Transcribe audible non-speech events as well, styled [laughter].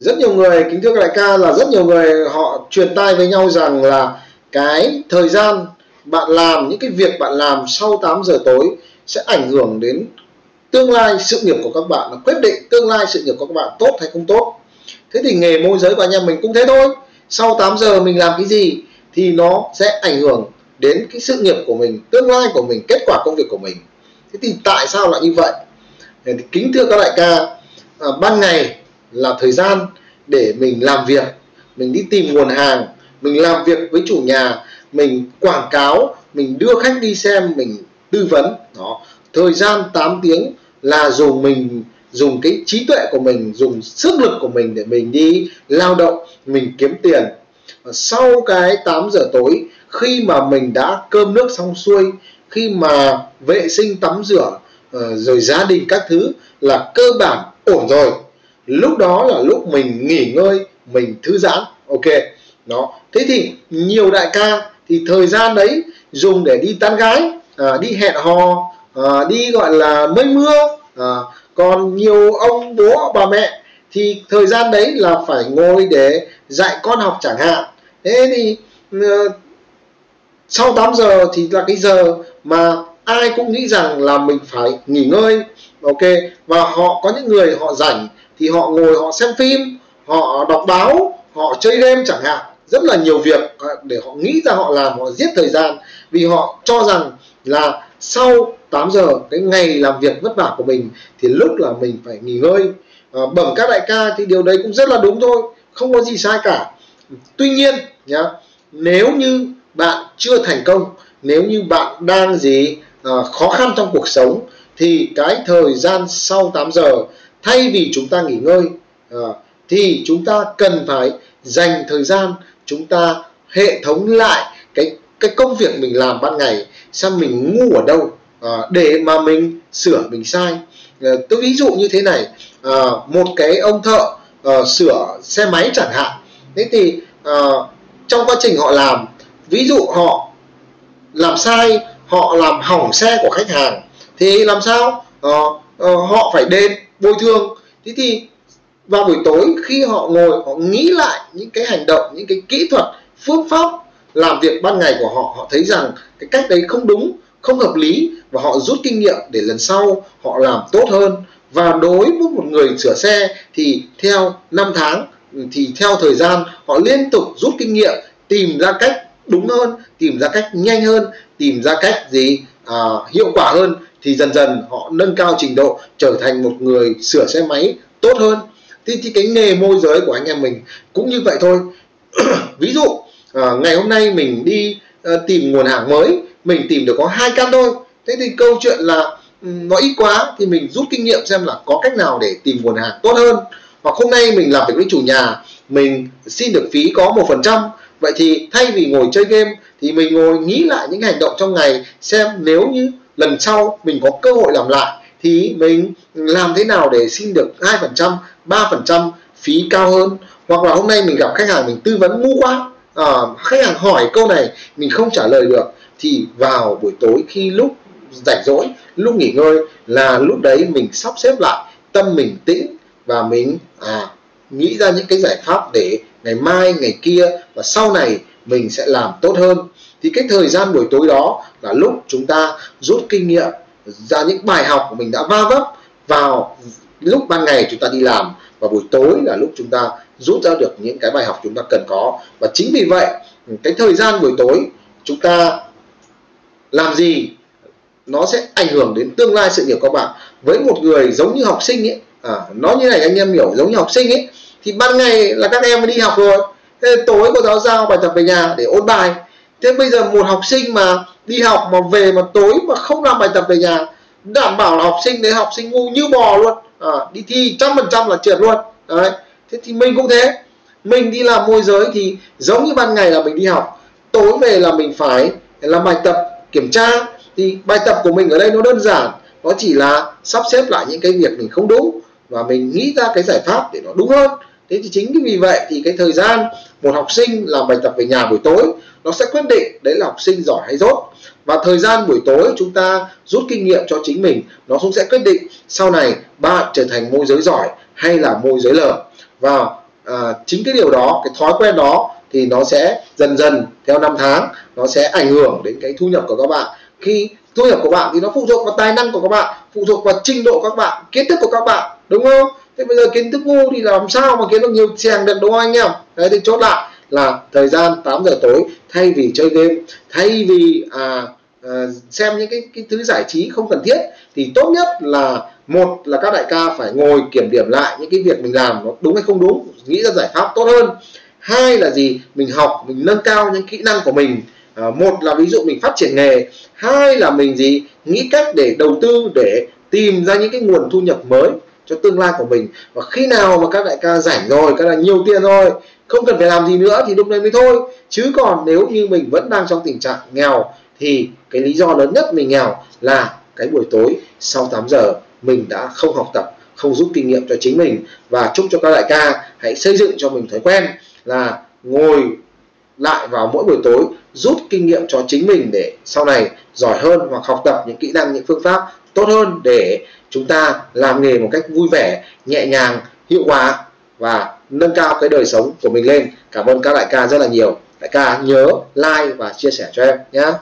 rất nhiều người kính thưa các đại ca là rất nhiều người họ truyền tai với nhau rằng là cái thời gian bạn làm những cái việc bạn làm sau 8 giờ tối sẽ ảnh hưởng đến tương lai sự nghiệp của các bạn là quyết định tương lai sự nghiệp của các bạn tốt hay không tốt. Thế thì nghề môi giới của anh em mình cũng thế thôi. Sau 8 giờ mình làm cái gì thì nó sẽ ảnh hưởng đến cái sự nghiệp của mình tương lai của mình kết quả công việc của mình. Thế thì tại sao lại như vậy? Thì kính thưa các đại ca à, ban ngày là thời gian để mình làm việc, mình đi tìm nguồn hàng, mình làm việc với chủ nhà, mình quảng cáo, mình đưa khách đi xem, mình tư vấn. Đó. Thời gian 8 tiếng là dùng mình, dùng cái trí tuệ của mình, dùng sức lực của mình để mình đi lao động, mình kiếm tiền. Và sau cái 8 giờ tối, khi mà mình đã cơm nước xong xuôi, khi mà vệ sinh tắm rửa ờ, rồi gia đình các thứ là cơ bản ổn rồi lúc đó là lúc mình nghỉ ngơi mình thư giãn. Ok. Đó. Thế thì nhiều đại ca thì thời gian đấy dùng để đi tán gái à, đi hẹn hò à, đi gọi là mây mưa. À, còn nhiều ông bố bà mẹ thì thời gian đấy là phải ngồi để dạy con học chẳng hạn. Thế thì uh, sau 8 giờ thì là cái giờ mà ai cũng nghĩ rằng là mình phải nghỉ ngơi ok? Và họ có những người họ rảnh thì họ ngồi họ xem phim họ đọc báo họ chơi game chẳng hạn. Rất là nhiều việc để họ nghĩ ra họ làm họ giết thời gian vì họ cho rằng là sau 8 giờ cái ngày làm việc vất vả của mình thì lúc là mình phải nghỉ ngơi. À, bẩm các đại ca thì điều đấy cũng rất là đúng thôi không có gì sai cả. Tuy nhiên nhá nếu như bạn chưa thành công nếu như bạn đang gì à, khó khăn trong cuộc sống thì cái thời gian sau 8 giờ thay vì chúng ta nghỉ ngơi à, thì chúng ta cần phải dành thời gian chúng ta hệ thống lại cái cái công việc mình làm ban ngày xem mình ngu ở đâu à, để mà mình sửa mình sai. À, tôi ví dụ như thế này à, một cái ông thợ à, sửa xe máy chẳng hạn. Thế thì à, trong quá trình họ làm ví dụ họ làm sai họ làm hỏng xe của khách hàng thì làm sao? À, họ phải đền bồi thường. Thế thì vào buổi tối khi họ ngồi họ nghĩ lại những cái hành động những cái kỹ thuật phương pháp làm việc ban ngày của họ họ thấy rằng cái cách đấy không đúng không hợp lý và họ rút kinh nghiệm để lần sau họ làm tốt hơn. Và đối với một người sửa xe thì theo năm tháng thì theo thời gian họ liên tục rút kinh nghiệm tìm ra cách đúng hơn tìm ra cách nhanh hơn tìm ra cách gì à, hiệu quả hơn thì dần dần họ nâng cao trình độ trở thành một người sửa xe máy tốt hơn. Thì, thì cái nghề môi giới của anh em mình cũng như vậy thôi. [clears throat] Ví dụ à, ngày hôm nay mình đi à, tìm nguồn hàng mới mình tìm được có hai căn thôi. Thế thì câu chuyện là ừ, nó ít quá thì mình rút kinh nghiệm xem là có cách nào để tìm nguồn hàng tốt hơn hoặc hôm nay mình làm việc với chủ nhà mình xin được phí có một phần trăm. Vậy thì thay vì ngồi chơi game thì mình ngồi nghĩ lại những hành động trong ngày xem nếu như lần sau mình có cơ hội làm lại thì mình làm thế nào để xin được hai phần trăm ba phần trăm phí cao hơn. Hoặc là hôm nay mình gặp khách hàng mình tư vấn ngu quá à, khách hàng hỏi câu này mình không trả lời được thì vào buổi tối khi lúc rảnh rỗi lúc nghỉ ngơi là lúc đấy mình sắp xếp lại tâm mình tĩnh và mình à, nghĩ ra những cái giải pháp để ngày mai ngày kia và sau này mình sẽ làm tốt hơn. Thì cái thời gian buổi tối đó là lúc chúng ta rút kinh nghiệm ra những bài học của mình đã va vấp vào lúc ban ngày chúng ta đi làm. Và buổi tối là lúc chúng ta rút ra được những cái bài học chúng ta cần có. Và chính vì vậy cái thời gian buổi tối chúng ta làm gì nó sẽ ảnh hưởng đến tương lai sự nghiệp của bạn. Với một người giống như học sinh ấy à, nói như này anh em hiểu giống như học sinh ấy thì ban ngày là các em đi học rồi. Thế tối cô giáo giao bài tập về nhà để ôn bài. Thế bây giờ một học sinh mà đi học mà về mà tối mà không làm bài tập về nhà đảm bảo là học sinh đấy học sinh ngu như bò luôn. À, đi thi trăm phần trăm là trượt luôn. Đấy thế thì mình cũng thế. Mình đi làm môi giới thì giống như ban ngày là mình đi học tối về là mình phải làm bài tập kiểm tra. Thì bài tập của mình ở đây nó đơn giản nó chỉ là sắp xếp lại những cái việc mình không đúng và mình nghĩ ra cái giải pháp để nó đúng hơn. Thế thì chính vì vậy thì cái thời gian một học sinh làm bài tập về nhà buổi tối nó sẽ quyết định đấy là học sinh giỏi hay dốt. Và thời gian buổi tối chúng ta rút kinh nghiệm cho chính mình nó cũng sẽ quyết định sau này bạn trở thành môi giới giỏi hay là môi giới lờ. Và à, chính cái điều đó cái thói quen đó thì nó sẽ dần dần theo năm tháng nó sẽ ảnh hưởng đến cái thu nhập của các bạn. Khi thu nhập của bạn thì nó phụ thuộc vào tài năng của các bạn phụ thuộc vào trình độ các bạn kiến thức của các bạn đúng không? Thế bây giờ kiến thức ngu thì làm sao mà kiếm được nhiều tiền được đúng không anh em? Đấy thì chốt lại là thời gian 8 giờ tối thay vì chơi game thay vì à, à, xem những cái, cái thứ giải trí không cần thiết thì tốt nhất là một là các đại ca phải ngồi kiểm điểm lại những cái việc mình làm nó đúng hay không đúng nghĩ ra giải pháp tốt hơn. Hai là gì? Mình học mình nâng cao những kỹ năng của mình. À, một là ví dụ mình phát triển nghề. Hai là mình gì? Nghĩ cách để đầu tư để tìm ra những cái nguồn thu nhập mới cho tương lai của mình. Và khi nào mà các đại ca rảnh rồi, các đại nhiều tiền rồi, không cần phải làm gì nữa thì lúc này mới thôi. Chứ còn nếu như mình vẫn đang trong tình trạng nghèo, thì cái lý do lớn nhất mình nghèo là cái buổi tối sau 8 giờ mình đã không học tập, không rút kinh nghiệm cho chính mình. Và chúc cho các đại ca hãy xây dựng cho mình thói quen là ngồi lại vào mỗi buổi tối, rút kinh nghiệm cho chính mình để sau này giỏi hơn hoặc học tập những kỹ năng, những phương pháp tốt hơn để chúng ta làm nghề một cách vui vẻ, nhẹ nhàng, hiệu quả và nâng cao cái đời sống của mình lên. Cảm ơn các đại ca rất là nhiều. Đại ca nhớ like và chia sẻ cho em nhé.